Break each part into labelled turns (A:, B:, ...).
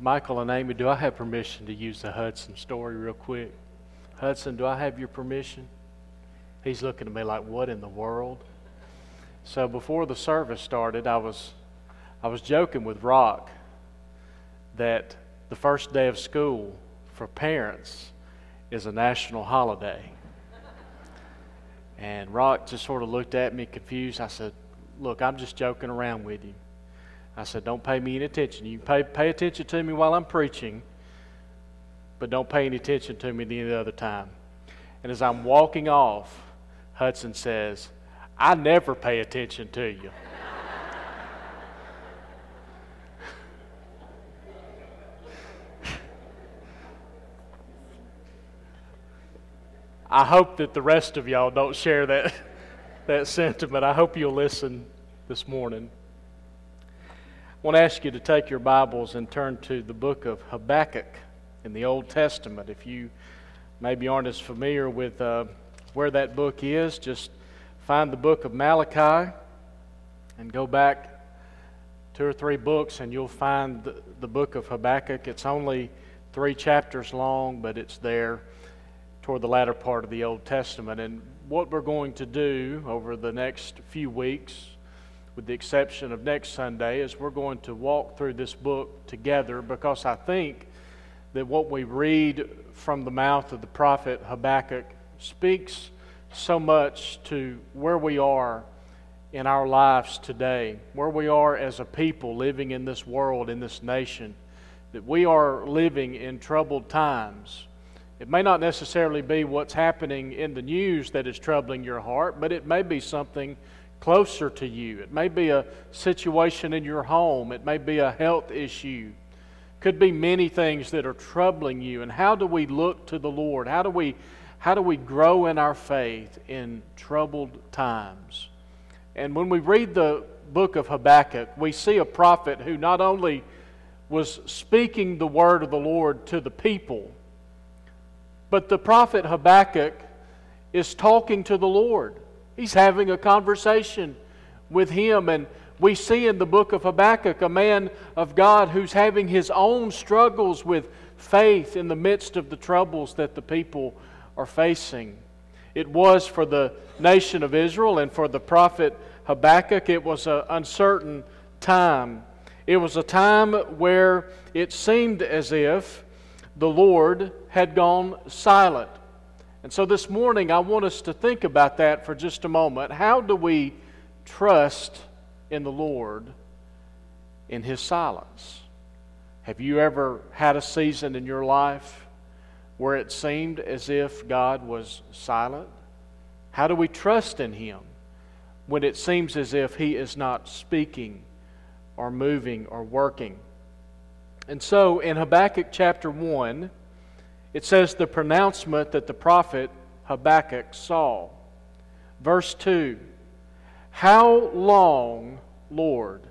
A: Michael and Amy, do I have permission to use the Hudson story real quick? Hudson, do I have your permission? He's looking at me like, what in the world? So before the service started, I was, I was joking with Rock that the first day of school for parents is a national holiday. And Rock just sort of looked at me confused. I said, Look, I'm just joking around with you. I said, Don't pay me any attention. You pay, pay attention to me while I'm preaching, but don't pay any attention to me any other time. And as I'm walking off, Hudson says, I never pay attention to you. I hope that the rest of y'all don't share that, that sentiment. I hope you'll listen this morning. I want to ask you to take your Bibles and turn to the book of Habakkuk in the Old Testament. If you maybe aren't as familiar with uh, where that book is, just find the book of Malachi and go back two or three books, and you'll find the, the book of Habakkuk. It's only three chapters long, but it's there toward the latter part of the Old Testament. And what we're going to do over the next few weeks, with the exception of next Sunday, as we're going to walk through this book together because I think that what we read from the mouth of the prophet Habakkuk speaks so much to where we are in our lives today, where we are as a people living in this world, in this nation, that we are living in troubled times. It may not necessarily be what's happening in the news that is troubling your heart, but it may be something closer to you. It may be a situation in your home, it may be a health issue. Could be many things that are troubling you. And how do we look to the Lord? How do we how do we grow in our faith in troubled times? And when we read the book of Habakkuk, we see a prophet who not only was speaking the word of the Lord to the people, but the prophet Habakkuk is talking to the Lord. He's having a conversation with him. And we see in the book of Habakkuk a man of God who's having his own struggles with faith in the midst of the troubles that the people are facing. It was for the nation of Israel and for the prophet Habakkuk, it was an uncertain time. It was a time where it seemed as if the Lord had gone silent. And so this morning, I want us to think about that for just a moment. How do we trust in the Lord in His silence? Have you ever had a season in your life where it seemed as if God was silent? How do we trust in Him when it seems as if He is not speaking or moving or working? And so in Habakkuk chapter 1, it says the pronouncement that the prophet Habakkuk saw. Verse 2 How long, Lord,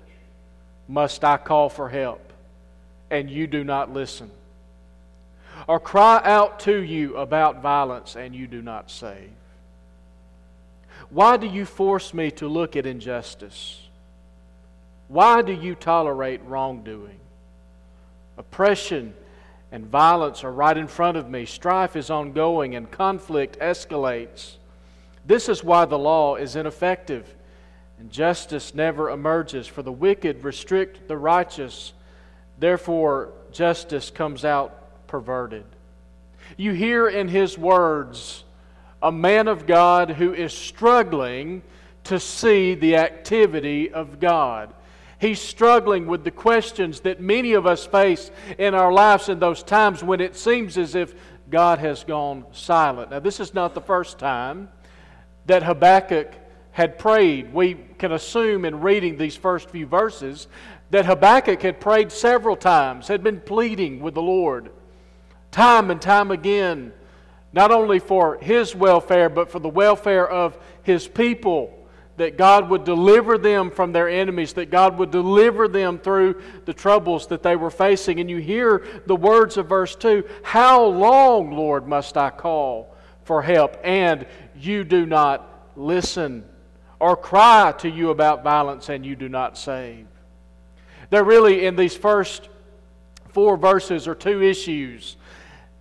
A: must I call for help, and you do not listen? Or cry out to you about violence, and you do not save? Why do you force me to look at injustice? Why do you tolerate wrongdoing? Oppression and violence are right in front of me. Strife is ongoing and conflict escalates. This is why the law is ineffective and justice never emerges. For the wicked restrict the righteous, therefore, justice comes out perverted. You hear in his words a man of God who is struggling to see the activity of God. He's struggling with the questions that many of us face in our lives in those times when it seems as if God has gone silent. Now, this is not the first time that Habakkuk had prayed. We can assume in reading these first few verses that Habakkuk had prayed several times, had been pleading with the Lord time and time again, not only for his welfare, but for the welfare of his people that God would deliver them from their enemies, that God would deliver them through the troubles that they were facing. And you hear the words of verse 2 How long, Lord, must I call for help, and you do not listen, or cry to you about violence, and you do not save? There really, in these first four verses or two issues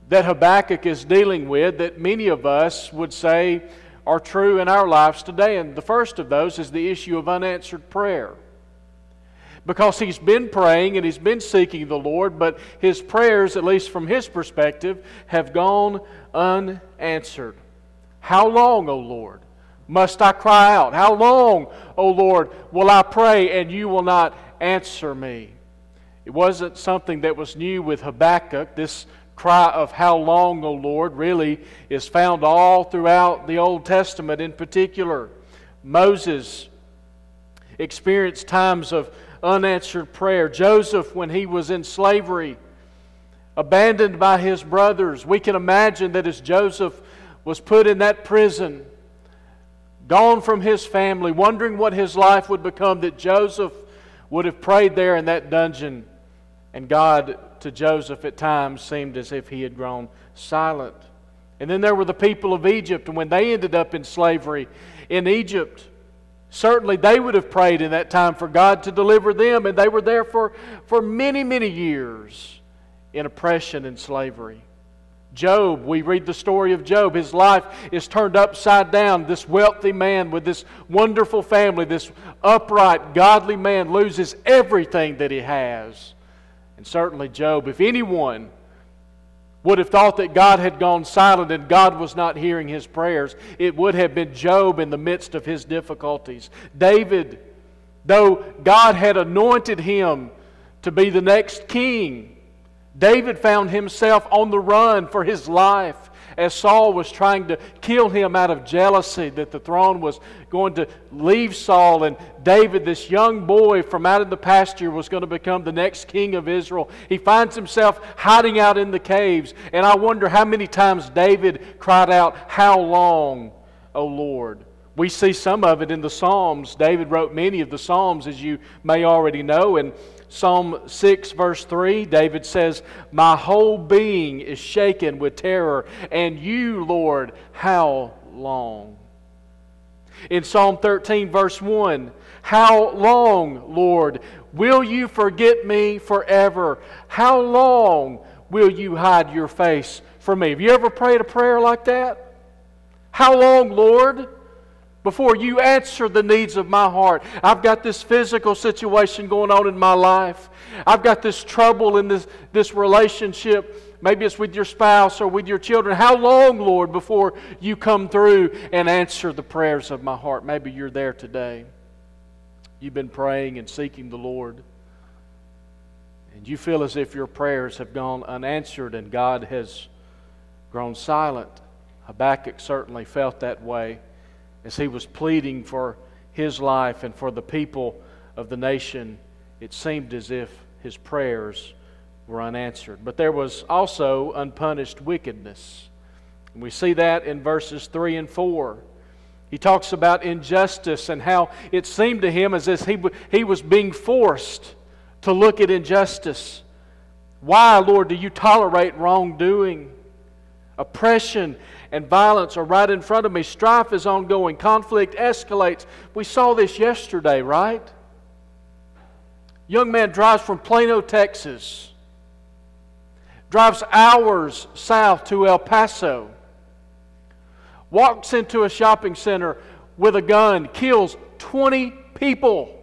A: that Habakkuk is dealing with that many of us would say are true in our lives today. And the first of those is the issue of unanswered prayer. Because he's been praying and he's been seeking the Lord, but his prayers, at least from his perspective, have gone unanswered. How long, O Lord, must I cry out? How long, O Lord, will I pray and you will not answer me? It wasn't something that was new with Habakkuk. This cry of how long, O Lord, really is found all throughout the Old Testament in particular. Moses experienced times of unanswered prayer. Joseph, when he was in slavery, abandoned by his brothers, we can imagine that as Joseph was put in that prison, gone from his family, wondering what his life would become, that Joseph would have prayed there in that dungeon and God to Joseph at times seemed as if he had grown silent. And then there were the people of Egypt, and when they ended up in slavery in Egypt, certainly they would have prayed in that time for God to deliver them, and they were there for, for many, many years in oppression and slavery. Job, we read the story of Job. His life is turned upside down. This wealthy man with this wonderful family, this upright, godly man, loses everything that he has and certainly Job, if anyone would have thought that God had gone silent and God was not hearing his prayers, it would have been Job in the midst of his difficulties. David, though God had anointed him to be the next king, David found himself on the run for his life as Saul was trying to kill him out of jealousy that the throne was going to leave Saul and David, this young boy from out of the pasture, was going to become the next king of Israel. He finds himself hiding out in the caves. And I wonder how many times David cried out, How long, O Lord? We see some of it in the Psalms. David wrote many of the Psalms, as you may already know. And Psalm 6, verse 3, David says, My whole being is shaken with terror, and you, Lord, how long? In Psalm 13, verse 1, How long, Lord, will you forget me forever? How long will you hide your face from me? Have you ever prayed a prayer like that? How long, Lord? Before you answer the needs of my heart. I've got this physical situation going on in my life. I've got this trouble in this, this relationship. Maybe it's with your spouse or with your children. How long, Lord, before you come through and answer the prayers of my heart? Maybe you're there today. You've been praying and seeking the Lord. And you feel as if your prayers have gone unanswered and God has grown silent. Habakkuk certainly felt that way as he was pleading for his life and for the people of the nation, it seemed as if his prayers were unanswered. But there was also unpunished wickedness. And we see that in verses 3 and 4. He talks about injustice and how it seemed to him as if he, he was being forced to look at injustice. Why, Lord, do you tolerate wrongdoing? Oppression and violence are right in front of me. Strife is ongoing. Conflict escalates. We saw this yesterday, right? Young man drives from Plano, Texas, drives hours south to El Paso, walks into a shopping center with a gun, kills 20 people.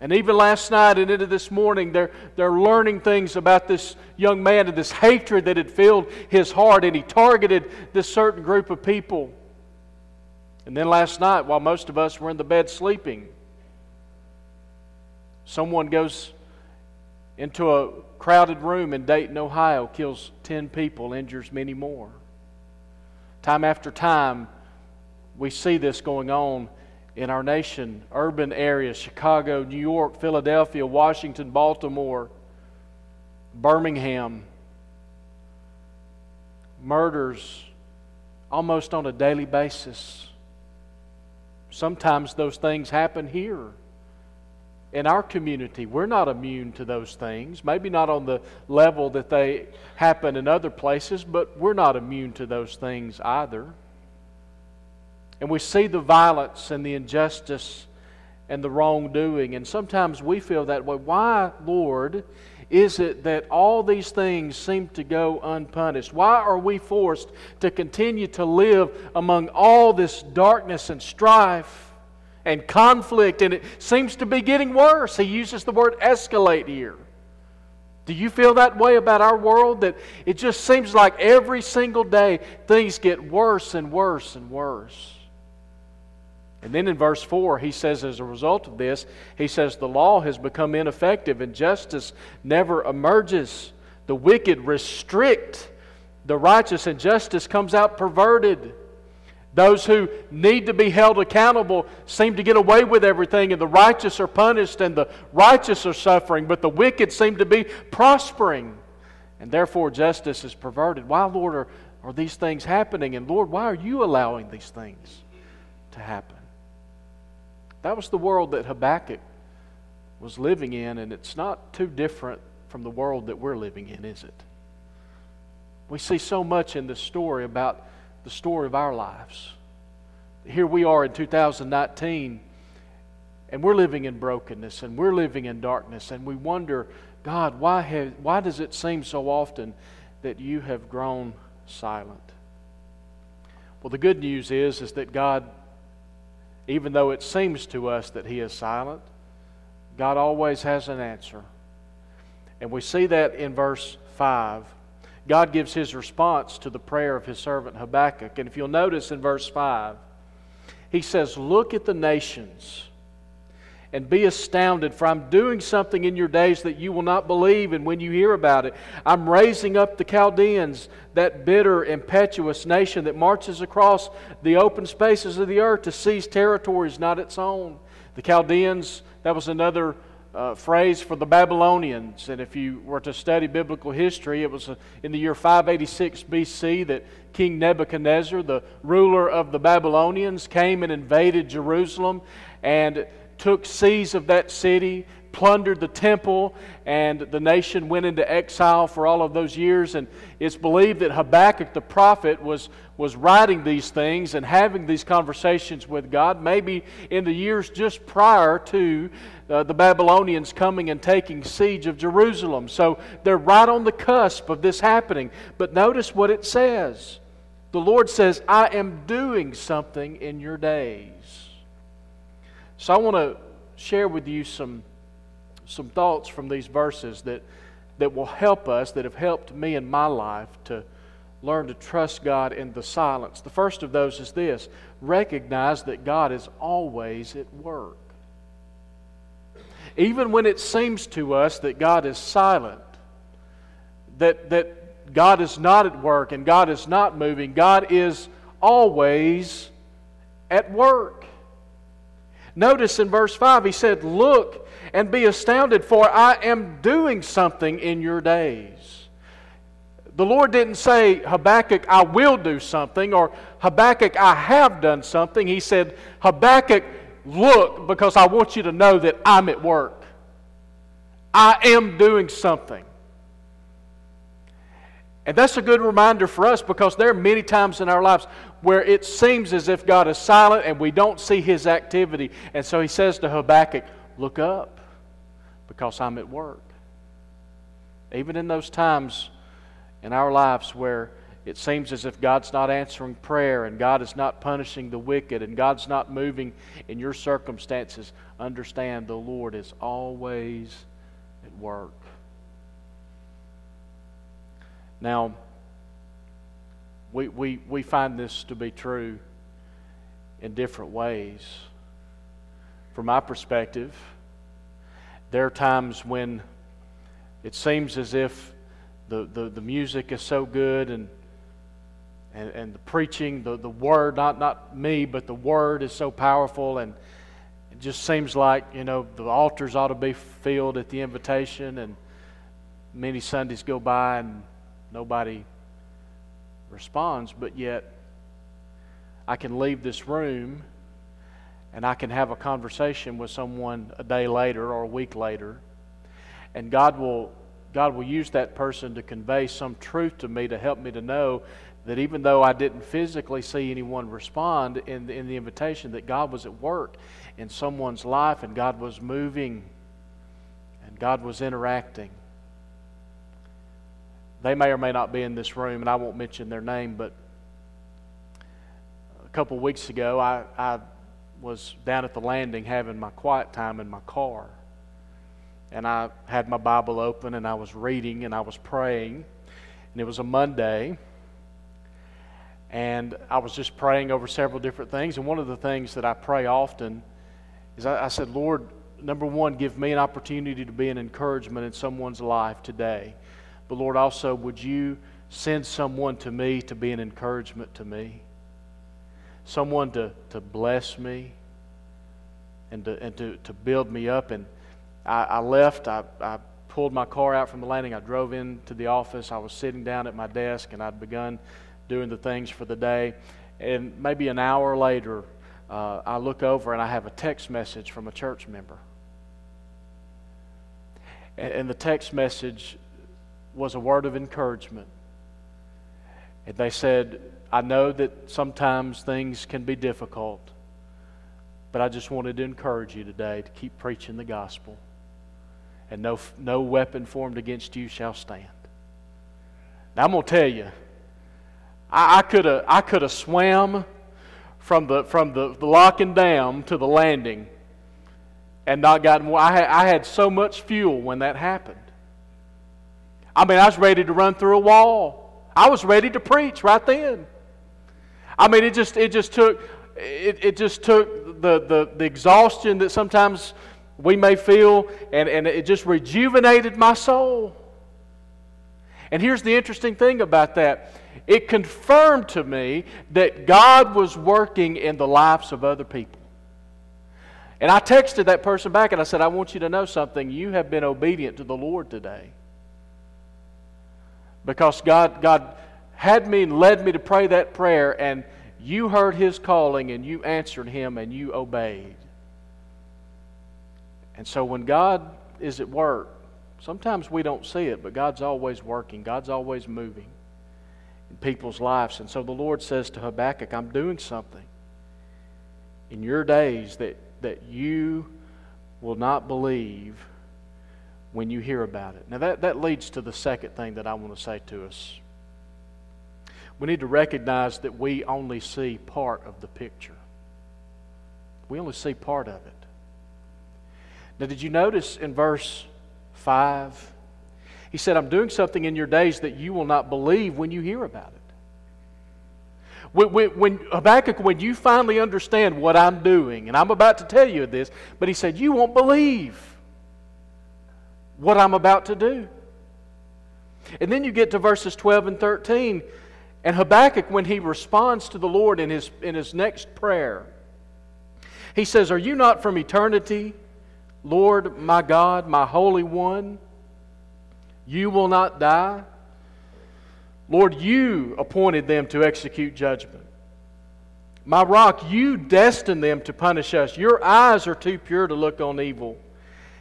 A: And even last night and into this morning, they're, they're learning things about this young man and this hatred that had filled his heart, and he targeted this certain group of people. And then last night, while most of us were in the bed sleeping, someone goes into a crowded room in Dayton, Ohio, kills 10 people, injures many more. Time after time, we see this going on in our nation, urban areas Chicago, New York, Philadelphia, Washington, Baltimore, Birmingham. Murders almost on a daily basis. Sometimes those things happen here in our community. We're not immune to those things. Maybe not on the level that they happen in other places, but we're not immune to those things either. And we see the violence and the injustice and the wrongdoing. And sometimes we feel that way. Why, Lord, is it that all these things seem to go unpunished? Why are we forced to continue to live among all this darkness and strife and conflict? And it seems to be getting worse. He uses the word escalate here. Do you feel that way about our world? That it just seems like every single day things get worse and worse and worse. And then in verse 4, he says, as a result of this, he says, the law has become ineffective and justice never emerges. The wicked restrict the righteous, and justice comes out perverted. Those who need to be held accountable seem to get away with everything, and the righteous are punished, and the righteous are suffering, but the wicked seem to be prospering. And therefore, justice is perverted. Why, Lord, are, are these things happening? And Lord, why are you allowing these things to happen? That was the world that Habakkuk was living in, and it's not too different from the world that we're living in, is it? We see so much in this story about the story of our lives. Here we are in 2019, and we're living in brokenness, and we're living in darkness, and we wonder, God, why, have, why does it seem so often that you have grown silent? Well, the good news is, is that God even though it seems to us that He is silent, God always has an answer. And we see that in verse 5. God gives His response to the prayer of His servant Habakkuk. And if you'll notice in verse 5, He says, Look at the nations and be astounded, for I'm doing something in your days that you will not believe. And when you hear about it, I'm raising up the Chaldeans, that bitter, impetuous nation that marches across the open spaces of the earth to seize territories not its own. The Chaldeans, that was another uh, phrase for the Babylonians. And if you were to study biblical history, it was uh, in the year 586 BC that King Nebuchadnezzar, the ruler of the Babylonians, came and invaded Jerusalem. And took seize of that city, plundered the temple, and the nation went into exile for all of those years. And it's believed that Habakkuk the prophet was, was writing these things and having these conversations with God, maybe in the years just prior to uh, the Babylonians coming and taking siege of Jerusalem. So they're right on the cusp of this happening. But notice what it says. The Lord says, I am doing something in your days. So I want to share with you some, some thoughts from these verses that, that will help us, that have helped me in my life to learn to trust God in the silence. The first of those is this recognize that God is always at work. Even when it seems to us that God is silent, that, that God is not at work and God is not moving, God is always at work. Notice in verse 5, he said, Look and be astounded, for I am doing something in your days. The Lord didn't say, Habakkuk, I will do something, or Habakkuk, I have done something. He said, Habakkuk, look, because I want you to know that I'm at work. I am doing something. And that's a good reminder for us because there are many times in our lives where it seems as if God is silent and we don't see his activity. And so he says to Habakkuk, Look up because I'm at work. Even in those times in our lives where it seems as if God's not answering prayer and God is not punishing the wicked and God's not moving in your circumstances, understand the Lord is always at work. Now, we, we, we find this to be true in different ways. From my perspective, there are times when it seems as if the, the, the music is so good and, and, and the preaching, the, the word, not, not me, but the word is so powerful and it just seems like, you know, the altars ought to be filled at the invitation and many Sundays go by and nobody responds, but yet I can leave this room and I can have a conversation with someone a day later or a week later, and God will God will use that person to convey some truth to me to help me to know that even though I didn't physically see anyone respond in the, in the invitation, that God was at work in someone's life and God was moving and God was interacting. They may or may not be in this room, and I won't mention their name, but a couple weeks ago, I, I was down at the landing having my quiet time in my car. And I had my Bible open and I was reading and I was praying. And it was a Monday. And I was just praying over several different things. And one of the things that I pray often is I, I said, Lord, number one, give me an opportunity to be an encouragement in someone's life today. But Lord, also, would you send someone to me to be an encouragement to me? Someone to, to bless me and, to, and to, to build me up. And I, I left, I, I pulled my car out from the landing, I drove into the office. I was sitting down at my desk and I'd begun doing the things for the day. And maybe an hour later, uh, I look over and I have a text message from a church member. And, and the text message was a word of encouragement. And they said, I know that sometimes things can be difficult, but I just wanted to encourage you today to keep preaching the gospel. And no, no weapon formed against you shall stand. Now, I'm going to tell you, I, could have I could have swam from the from the, the lock and dam to the landing and not gotten. I had, I had so much fuel when that happened. I mean, I was ready to run through a wall. I was ready to preach right then. I mean, it just it just took it, it just took the, the, the exhaustion that sometimes we may feel, and, and it just rejuvenated my soul. And here's the interesting thing about that it confirmed to me that God was working in the lives of other people. And I texted that person back and I said, I want you to know something. You have been obedient to the Lord today. Because God, God had me and led me to pray that prayer, and you heard His calling and you answered Him and you obeyed. And so when God is at work, sometimes we don't see it, but God's always working, God's always moving in people's lives. And so the Lord says to Habakkuk, I'm doing something in your days that, that you will not believe when you hear about it. Now, that, that leads to the second thing that I want to say to us. We need to recognize that we only see part of the picture. We only see part of it. Now, did you notice in verse 5? He said, I'm doing something in your days that you will not believe when you hear about it. When, when, when, Habakkuk, when you finally understand what I'm doing, and I'm about to tell you this, but he said, You won't believe what I'm about to do. And then you get to verses 12 and 13, and Habakkuk, when he responds to the Lord in his, in his next prayer, he says, Are you not from eternity, Lord my God, my Holy One? You will not die. Lord, you appointed them to execute judgment. My rock, you destined them to punish us. Your eyes are too pure to look on evil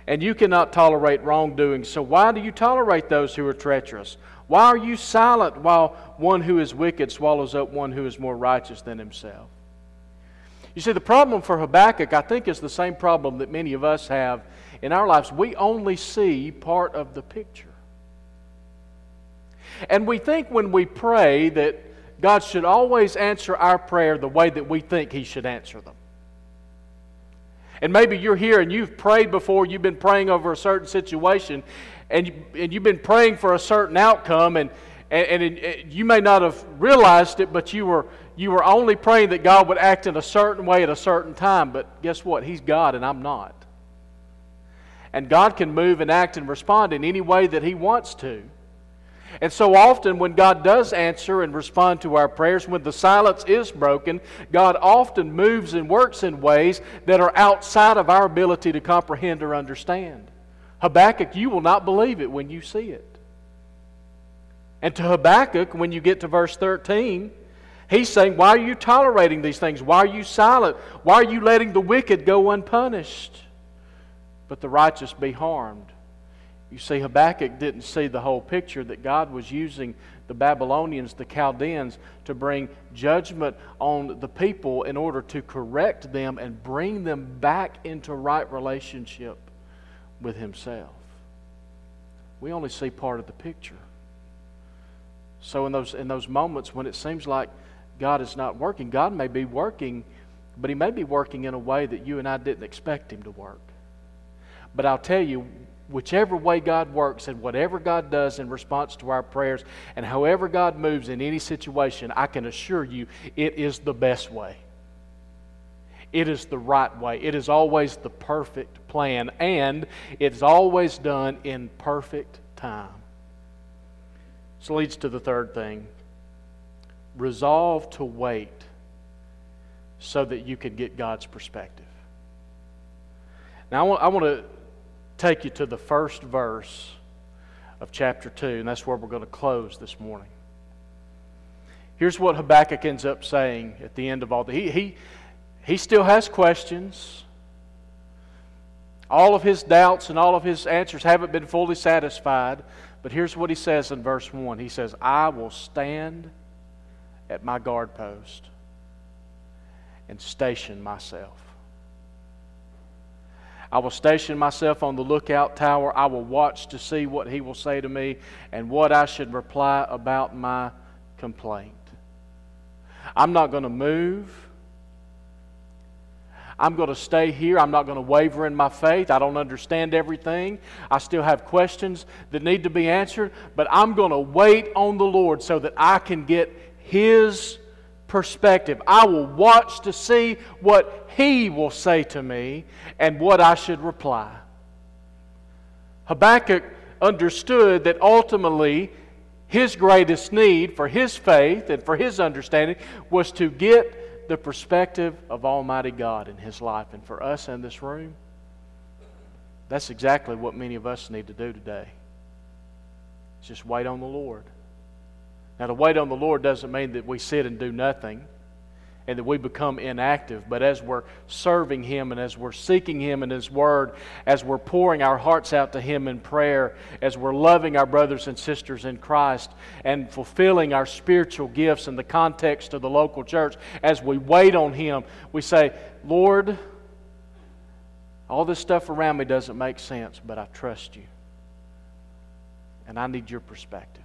A: and you cannot tolerate wrongdoing. So why do you tolerate those who are treacherous? Why are you silent while one who is wicked swallows up one who is more righteous than himself? You see, the problem for Habakkuk, I think, is the same problem that many of us have in our lives. We only see part of the picture. And we think when we pray that God should always answer our prayer the way that we think He should answer them. And maybe you're here and you've prayed before, you've been praying over a certain situation, and, you, and you've been praying for a certain outcome, and, and, and it, you may not have realized it, but you were, you were only praying that God would act in a certain way at a certain time. But guess what? He's God, and I'm not. And God can move and act and respond in any way that He wants to. And so often, when God does answer and respond to our prayers, when the silence is broken, God often moves and works in ways that are outside of our ability to comprehend or understand. Habakkuk, you will not believe it when you see it. And to Habakkuk, when you get to verse 13, he's saying, Why are you tolerating these things? Why are you silent? Why are you letting the wicked go unpunished? But the righteous be harmed. You see, Habakkuk didn't see the whole picture that God was using the Babylonians, the Chaldeans, to bring judgment on the people in order to correct them and bring them back into right relationship with Himself. We only see part of the picture. So, in those, in those moments when it seems like God is not working, God may be working, but He may be working in a way that you and I didn't expect Him to work. But I'll tell you, whichever way God works and whatever God does in response to our prayers and however God moves in any situation, I can assure you it is the best way. It is the right way. It is always the perfect plan, and it's always done in perfect time. This leads to the third thing resolve to wait so that you can get God's perspective. Now, I want, I want to take you to the first verse of chapter 2, and that's where we're going to close this morning. Here's what Habakkuk ends up saying at the end of all the. He, he, he still has questions. All of his doubts and all of his answers haven't been fully satisfied. But here's what he says in verse 1 He says, I will stand at my guard post and station myself. I will station myself on the lookout tower. I will watch to see what he will say to me and what I should reply about my complaint. I'm not going to move. I'm going to stay here. I'm not going to waver in my faith. I don't understand everything. I still have questions that need to be answered, but I'm going to wait on the Lord so that I can get His perspective. I will watch to see what He will say to me and what I should reply. Habakkuk understood that ultimately his greatest need for his faith and for his understanding was to get the perspective of Almighty God in his life. And for us in this room, that's exactly what many of us need to do today. Just wait on the Lord. Now, to wait on the Lord doesn't mean that we sit and do nothing and that we become inactive, but as we're serving Him and as we're seeking Him in His Word, as we're pouring our hearts out to Him in prayer, as we're loving our brothers and sisters in Christ and fulfilling our spiritual gifts in the context of the local church, as we wait on Him, we say, Lord, all this stuff around me doesn't make sense, but I trust you. And I need your perspective.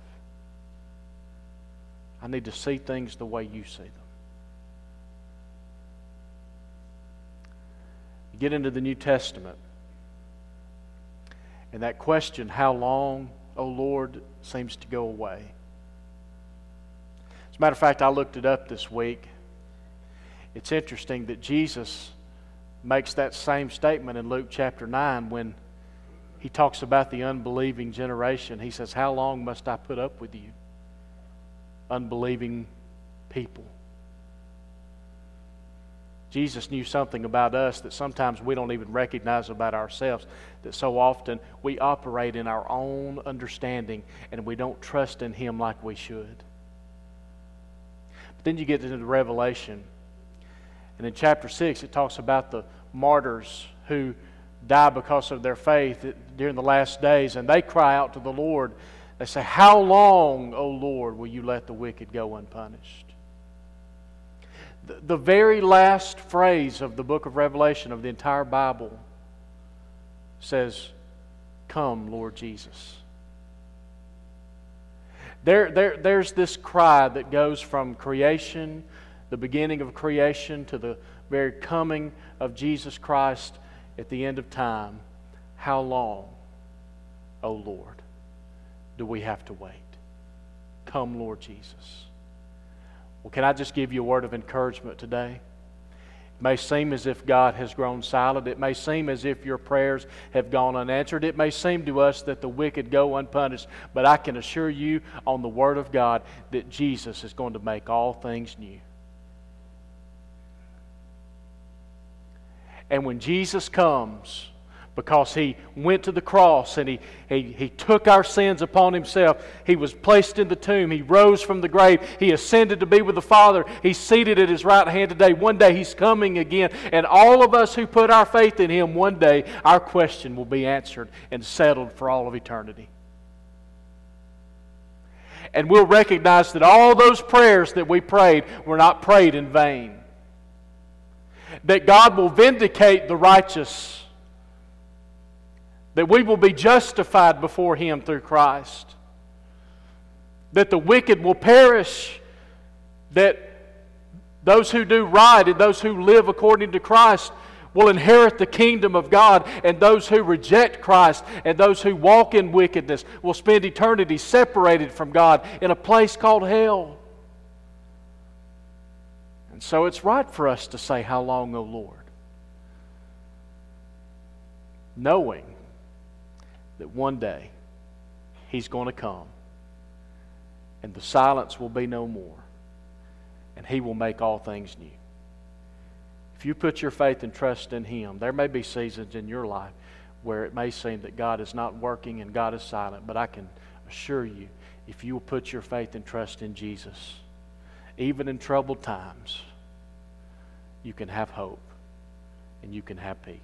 A: I need to see things the way you see them. You get into the New Testament, and that question, how long, O Lord, seems to go away. As a matter of fact, I looked it up this week. It's interesting that Jesus makes that same statement in Luke chapter 9 when he talks about the unbelieving generation. He says, How long must I put up with you? Unbelieving people. Jesus knew something about us that sometimes we don't even recognize about ourselves, that so often we operate in our own understanding and we don't trust in Him like we should. But then you get into the Revelation, and in chapter 6, it talks about the martyrs who die because of their faith during the last days, and they cry out to the Lord they say, How long, O Lord, will you let the wicked go unpunished? The, the very last phrase of the book of Revelation, of the entire Bible, says, Come, Lord Jesus. There, there, there's this cry that goes from creation, the beginning of creation, to the very coming of Jesus Christ at the end of time. How long, O Lord? Do we have to wait? Come, Lord Jesus. Well, can I just give you a word of encouragement today? It may seem as if God has grown silent. It may seem as if your prayers have gone unanswered. It may seem to us that the wicked go unpunished. But I can assure you on the Word of God that Jesus is going to make all things new. And when Jesus comes, because he went to the cross and he, he, he took our sins upon himself. He was placed in the tomb. He rose from the grave. He ascended to be with the Father. He's seated at his right hand today. One day he's coming again. And all of us who put our faith in him, one day our question will be answered and settled for all of eternity. And we'll recognize that all those prayers that we prayed were not prayed in vain. That God will vindicate the righteous that we will be justified before Him through Christ, that the wicked will perish, that those who do right and those who live according to Christ will inherit the kingdom of God, and those who reject Christ and those who walk in wickedness will spend eternity separated from God in a place called hell. And so it's right for us to say, How long, O Lord? Knowing that one day He's going to come and the silence will be no more and He will make all things new. If you put your faith and trust in Him, there may be seasons in your life where it may seem that God is not working and God is silent, but I can assure you, if you will put your faith and trust in Jesus, even in troubled times, you can have hope and you can have peace.